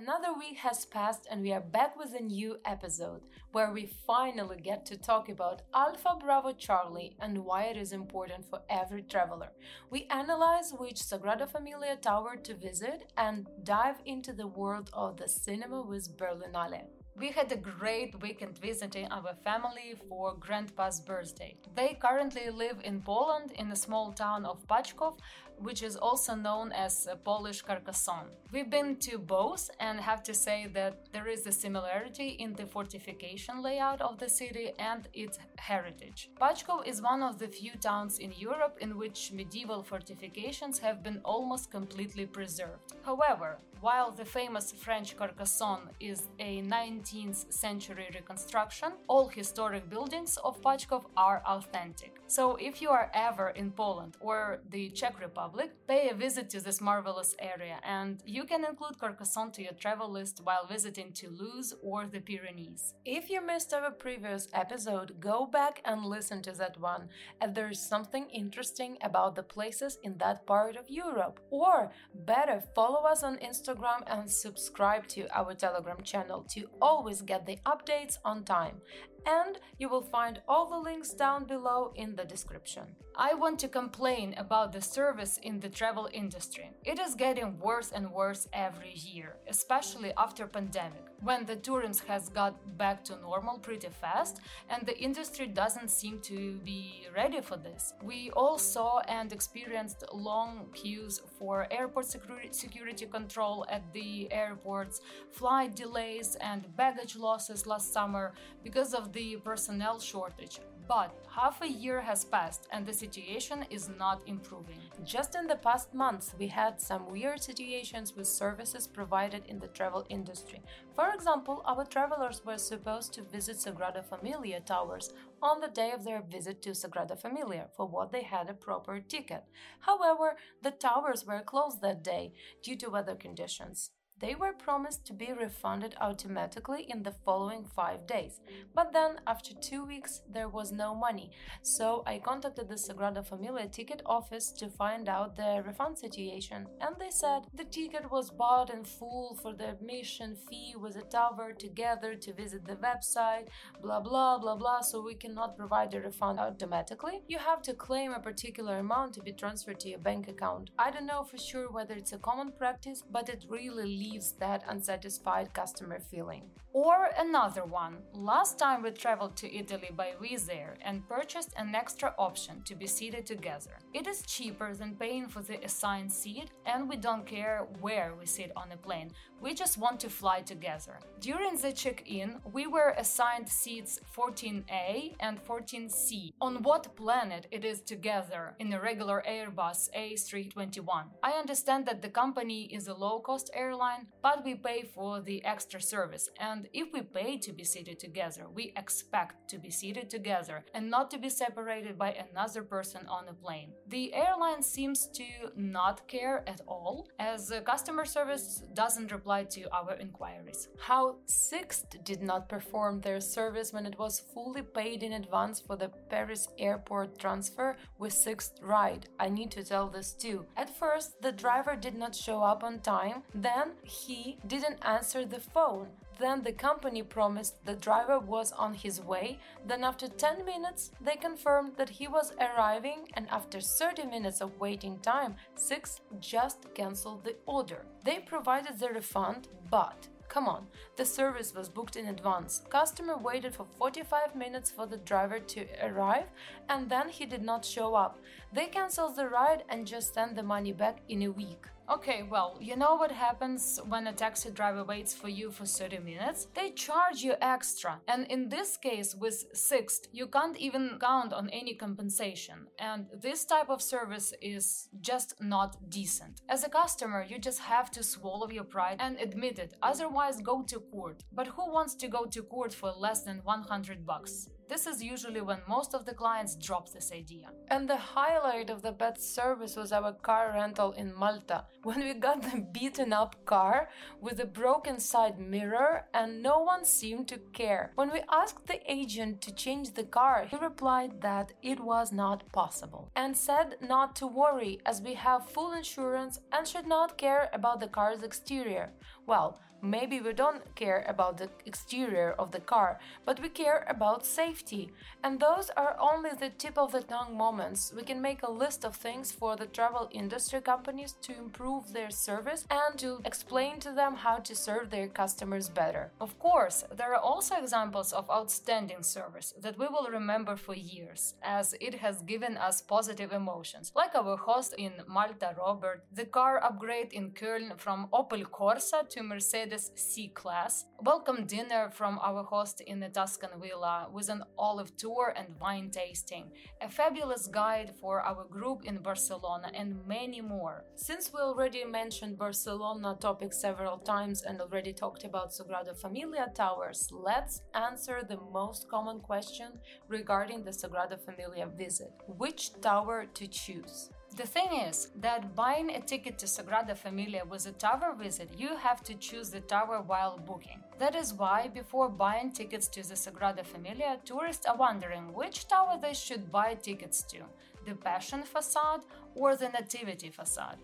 Another week has passed and we are back with a new episode where we finally get to talk about Alpha Bravo Charlie and why it is important for every traveler. We analyze which Sagrada Familia tower to visit and dive into the world of the cinema with Berlinale. We had a great weekend visiting our family for Grandpa's birthday. They currently live in Poland in the small town of Paczków, which is also known as uh, Polish Carcassonne. We've been to both and have to say that there is a similarity in the fortification layout of the city and its heritage. Paczków is one of the few towns in Europe in which medieval fortifications have been almost completely preserved. However, while the famous French Carcassonne is a 19th century reconstruction, all historic buildings of Paczków are authentic. So if you are ever in Poland or the Czech Republic, pay a visit to this marvelous area and you can include Carcassonne to your travel list while visiting Toulouse or the Pyrenees. If you missed our previous episode, go back and listen to that one, and there is something interesting about the places in that part of Europe. Or better, follow us on Instagram Instagram and subscribe to our Telegram channel to always get the updates on time and you will find all the links down below in the description. I want to complain about the service in the travel industry. It is getting worse and worse every year, especially after pandemic, when the tourism has got back to normal pretty fast and the industry doesn't seem to be ready for this. We all saw and experienced long queues for airport security, control at the airports, flight delays and baggage losses last summer because of the personnel shortage. But half a year has passed and the situation is not improving. Just in the past months, we had some weird situations with services provided in the travel industry. For example, our travelers were supposed to visit Sagrada Familia towers on the day of their visit to Sagrada Familia, for what they had a proper ticket. However, the towers were closed that day due to weather conditions. They were promised to be refunded automatically in the following five days, but then after two weeks there was no money. So I contacted the Sagrada Familia ticket office to find out the refund situation, and they said the ticket was bought in full for the admission fee with a tower together to visit the website, blah blah blah blah, so we cannot provide a refund automatically. You have to claim a particular amount to be transferred to your bank account. I don't know for sure whether it's a common practice, but it really leaves that unsatisfied customer feeling. Or another one. Last time we traveled to Italy by Wizz Air and purchased an extra option to be seated together. It is cheaper than paying for the assigned seat, and we don't care where we sit on a plane. We just want to fly together. During the check in, we were assigned seats 14A and 14C. On what planet it is together in a regular Airbus A321? I understand that the company is a low cost airline, but we pay for the extra service. And if we pay to be seated together, we expect to be seated together and not to be separated by another person on a plane. The airline seems to not care at all, as uh, customer service doesn't reply reply to our inquiries. How Sixt did not perform their service when it was fully paid in advance for the Paris airport transfer with Sixt ride. I need to tell this too. At first, the driver did not show up on time, then he didn't answer the phone. Then the company promised the driver was on his way. Then, after 10 minutes, they confirmed that he was arriving, and after 30 minutes of waiting time, Sixt just cancelled the order. They provided the refund, but Come on, the service was booked in advance. Customer waited for 45 minutes for the driver to arrive and then he did not show up. They canceled the ride and just sent the money back in a week. Okay, well, you know what happens when a taxi driver waits for you for 30 minutes? They charge you extra. And in this case, with Sixt, you can't even count on any compensation. And this type of service is just not decent. As a customer, you just have to swallow your pride and admit it, otherwise, go to court. But who wants to go to court for less than 100 bucks? This is usually when most of the clients drop this idea. And the highlight of the best service was our car rental in Malta, when we got the beaten up car with a broken side mirror and no one seemed to care. When we asked the agent to change the car, he replied that it was not possible and said not to worry as we have full insurance and should not care about the car's exterior. Well, maybe we don't care about the exterior of the car, but we care about safety. And those are only the tip of the tongue moments. We can make a list of things for the travel industry companies to improve their service and to explain to them how to serve their customers better. Of course, there are also examples of outstanding service that we will remember for years, as it has given us positive emotions, like our host in Malta, Robert, the car upgrade in Köln from Opel Corsa to Mercedes C Class, welcome dinner from our host in the Tuscan Villa with an olive tour and wine tasting, a fabulous guide for our group in Barcelona, and many more. Since we already mentioned Barcelona topic several times and already talked about Sagrada Familia towers, let's answer the most common question regarding the Sagrada Familia visit. Which tower to choose? The thing is that buying a ticket to Sagrada Familia with a tower visit, you have to choose the tower while booking. That is why, before buying tickets to the Sagrada Familia, tourists are wondering which tower they should buy tickets to the Passion facade or the Nativity facade.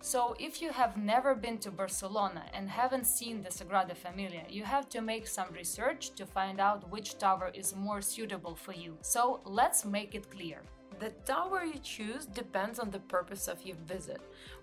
So, if you have never been to Barcelona and haven't seen the Sagrada Familia, you have to make some research to find out which tower is more suitable for you. So, let's make it clear. The tower you choose depends on the purpose of your visit,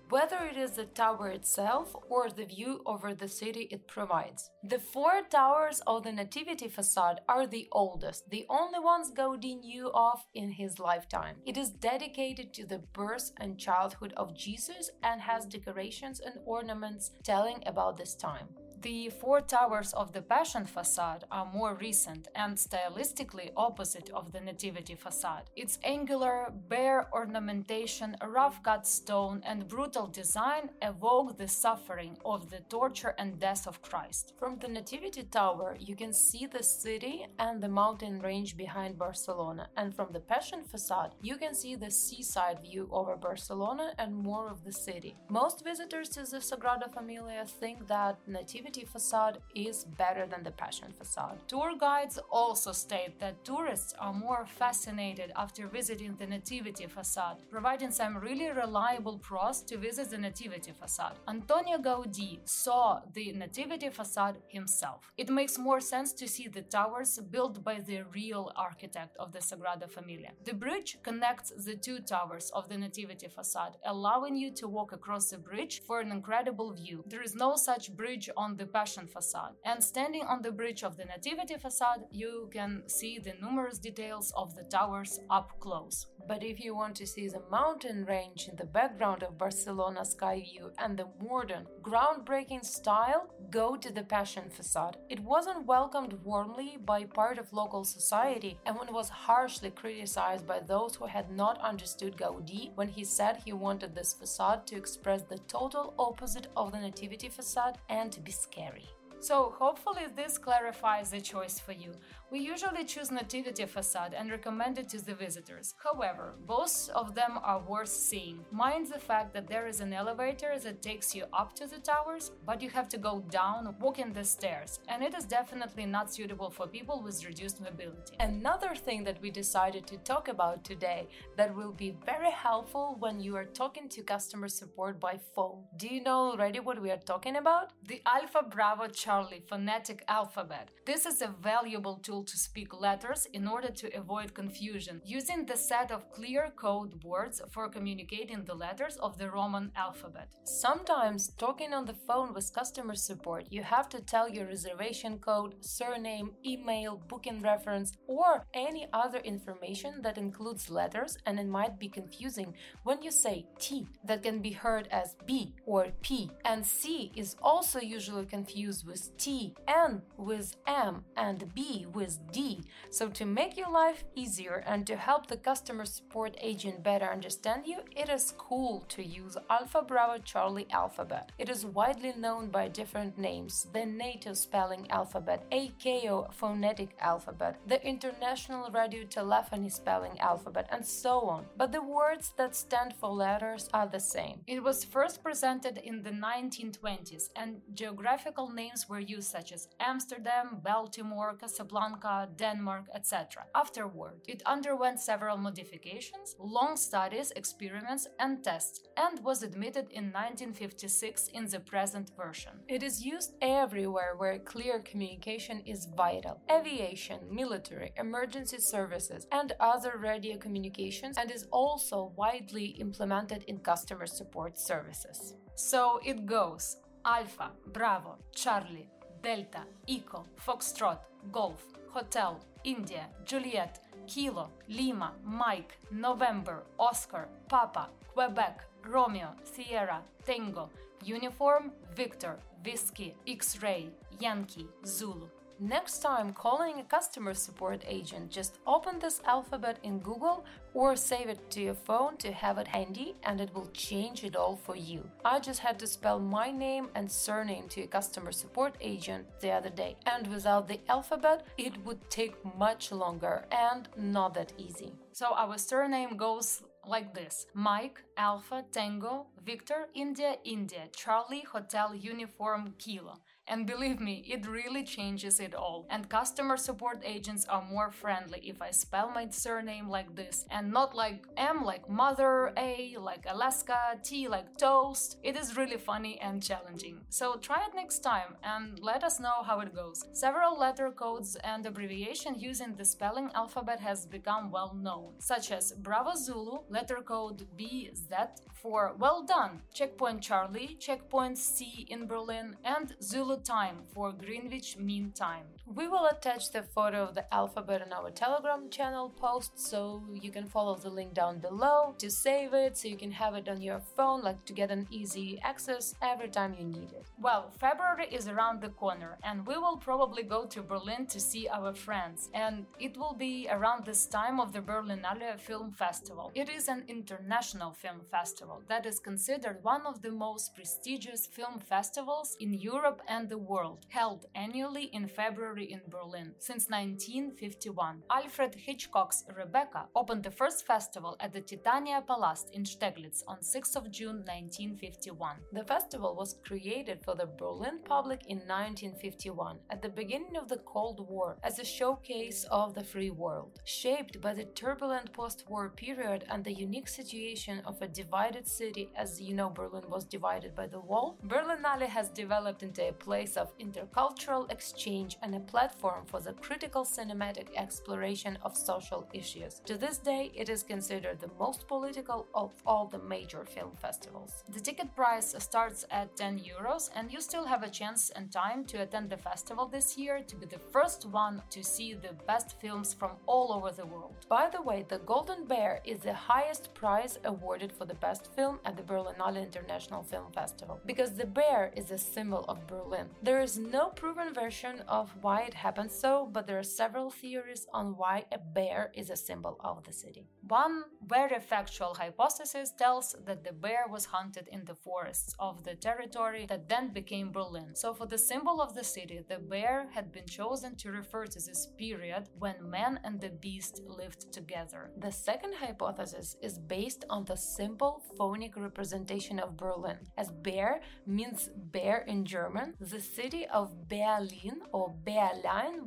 whether it is the tower itself or the view over the city it provides. The four towers of the Nativity facade are the oldest, the only ones Gaudí knew of in his lifetime. It is dedicated to the birth and childhood of Jesus and has decorations and ornaments telling about this time. The four towers of the Passion facade are more recent and stylistically opposite of the Nativity facade. Its angular, bare ornamentation, rough cut stone, and brutal design evoke the suffering of the torture and death of Christ. From the Nativity Tower, you can see the city and the mountain range behind Barcelona, and from the Passion facade, you can see the seaside view over Barcelona and more of the city. Most visitors to the Sagrada Familia think that Nativity Nativity facade is better than the Passion facade. Tour guides also state that tourists are more fascinated after visiting the Nativity facade, providing some really reliable pros to visit the Nativity facade. Antonio Gaudí saw the Nativity facade himself. It makes more sense to see the towers built by the real architect of the Sagrada Familia. The bridge connects the two towers of the Nativity facade, allowing you to walk across the bridge for an incredible view. There is no such bridge on the Passion facade. And standing on the bridge of the Nativity facade, you can see the numerous details of the towers up close. But if you want to see the mountain range in the background of Barcelona sky view and the modern, groundbreaking style, go to the Passion facade. It wasn't welcomed warmly by part of local society and was harshly criticized by those who had not understood Gaudi when he said he wanted this facade to express the total opposite of the Nativity facade and to be scary. So, hopefully, this clarifies the choice for you. We usually choose Nativity facade and recommend it to the visitors. However, both of them are worth seeing. Mind the fact that there is an elevator that takes you up to the towers, but you have to go down walking the stairs, and it is definitely not suitable for people with reduced mobility. Another thing that we decided to talk about today that will be very helpful when you are talking to customer support by phone. Do you know already what we are talking about? The Alpha Bravo Phonetic alphabet. This is a valuable tool to speak letters in order to avoid confusion, using the set of clear code words for communicating the letters of the Roman alphabet. Sometimes, talking on the phone with customer support, you have to tell your reservation code, surname, email, booking reference, or any other information that includes letters, and it might be confusing when you say T, that can be heard as B or P, and C is also usually confused with T, N with M, and B with D. So, to make your life easier and to help the customer support agent better understand you, it is cool to use Alpha Bravo Charlie alphabet. It is widely known by different names the NATO spelling alphabet, ICAO phonetic alphabet, the International Radio Telephony spelling alphabet, and so on. But the words that stand for letters are the same. It was first presented in the 1920s, and geographical names were used such as Amsterdam, Baltimore, Casablanca, Denmark, etc. Afterward, it underwent several modifications, long studies, experiments, and tests, and was admitted in 1956 in the present version. It is used everywhere where clear communication is vital aviation, military, emergency services, and other radio communications, and is also widely implemented in customer support services. So it goes Alpha, Bravo, Charlie, Delta, Echo, Foxtrot, Golf, Hotel, India, Juliet, Kilo, Lima, Mike, November, Oscar, Papa, Quebec, Romeo, Sierra, Tango, Uniform, Victor, Whiskey, X-Ray, Yankee, Zulu. Next time calling a customer support agent, just open this alphabet in Google or save it to your phone to have it handy and it will change it all for you. I just had to spell my name and surname to a customer support agent the other day, and without the alphabet, it would take much longer and not that easy. So our surname goes like this Mike, Alpha, Tango, Victor, India, India, Charlie, Hotel, Uniform, Kilo. And believe me, it really changes it all. And customer support agents are more friendly if I spell my surname like this and not like M like mother, A like Alaska, T like toast. It is really funny and challenging. So try it next time and let us know how it goes. Several letter codes and abbreviation using the spelling alphabet has become well known, such as Bravo Zulu, letter code BZ for well done, checkpoint Charlie, checkpoint C in Berlin, and Zulu time for Greenwich Mean Time. We will attach the photo of the alphabet on our Telegram channel post so you can follow the link down below to save it so you can have it on your phone, like to get an easy access every time you need it. Well, February is around the corner and we will probably go to Berlin to see our friends, and it will be around this time of the Berlinale Film Festival. It is an international film festival that is considered one of the most prestigious film festivals in Europe and the world, held annually in February in Berlin. Since 1951, Alfred Hitchcock's Rebecca opened the first festival at the Titania Palast in Steglitz on 6th of June 1951. The festival was created for the Berlin public in 1951, at the beginning of the Cold War, as a showcase of the free world. Shaped by the turbulent post war period and the unique situation of a divided city, as you know, Berlin was divided by the wall, Berlinale has developed into a place of intercultural exchange and a platform for the critical cinematic exploration of social issues. To this day, it is considered the most political of all the major film festivals. The ticket price starts at 10 euros, and you still have a chance and time to attend the festival this year to be the first one to see the best films from all over the world. By the way, the Golden Bear is the highest prize awarded for the best film at the Berlinale International Film Festival because the bear is a symbol of Berlin. There is no proven version of why it happened so, but there are several theories on why a bear is a symbol of the city. One very factual hypothesis tells that the bear was hunted in the forests of the territory that then became Berlin. So, for the symbol of the city, the bear had been chosen to refer to this period when man and the beast lived together. The second hypothesis is based on the simple phonic representation of Berlin. As bear means bear in German, the city of Berlin or Berlin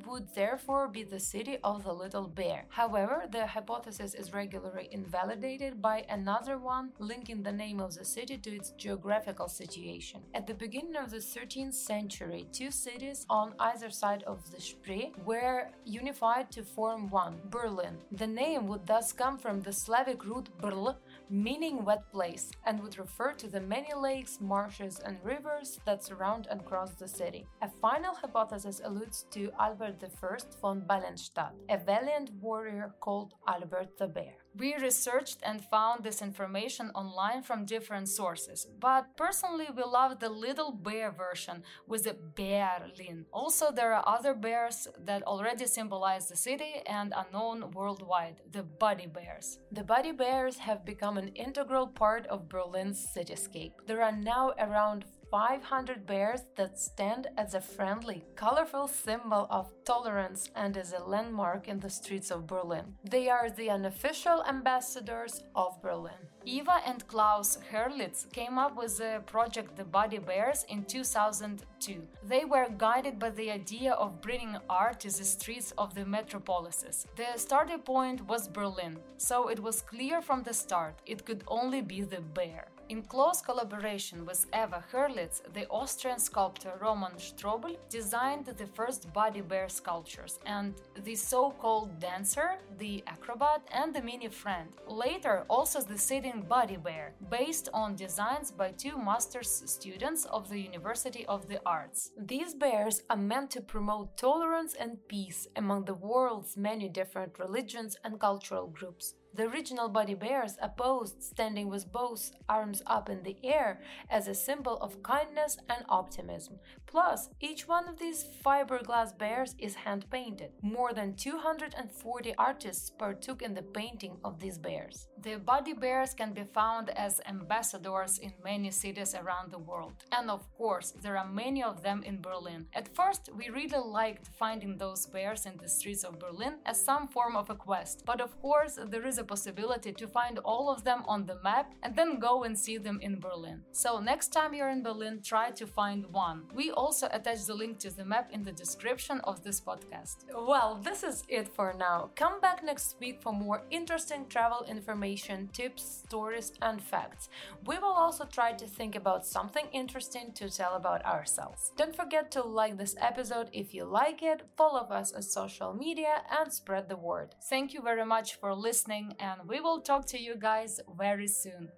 would therefore be the city of the little bear. However, the hypothesis is regularly invalidated by another one linking the name of the city to its geographical situation. At the beginning of the 13th century, two cities on either side of the Spree were unified to form one, Berlin. The name would thus come from the Slavic root brl, meaning wet place, and would refer to the many lakes, marshes, and rivers that surround and cross the city. A final hypothesis alludes to Albert I von Ballenstedt, a valiant warrior called Albert the Bear. We researched and found this information online from different sources, but personally we love the little bear version with the Berlin. Also, there are other bears that already symbolize the city and are known worldwide, the Buddy Bears. The Buddy Bears have become an integral part of Berlin's cityscape. There are now around 500 bears that stand as a friendly, colorful symbol of tolerance and as a landmark in the streets of Berlin. They are the unofficial ambassadors of Berlin. Eva and Klaus Herlitz came up with the project The Buddy Bears in 2002. They were guided by the idea of bringing art to the streets of the metropolises. The starting point was Berlin, so it was clear from the start it could only be the bear. In close collaboration with Eva Herlitz, the Austrian sculptor Roman Strobl designed the first Buddy Bear sculptures and the so-called dancer, the acrobat, and the mini friend. Later, also the sitting Buddy Bear, based on designs by two master's students of the University of the Arts. These bears are meant to promote tolerance and peace among the world's many different religions and cultural groups. The original Buddy Bears opposed standing with both arms up in the air as a symbol of kindness and optimism. Plus, each one of these fiberglass bears is hand painted. More than 240 artists partook in the painting of these bears. The Buddy Bears can be found as ambassadors in many cities around the world. And of course, there are many of them in Berlin. At first, we really liked finding those bears in the streets of Berlin as some form of a quest. But of course, there is a possibility to find all of them on the map and then go and see them in Berlin. So next time you're in Berlin, try to find one. We also attach the link to the map in the description of this podcast. Well, this is it for now. Come back next week for more interesting travel information, tips, stories, and facts. We will also try to think about something interesting to tell about ourselves. Don't forget to like this episode if you like it, follow us on social media, and spread the word. Thank you very much for listening, and we will talk to you guys very soon.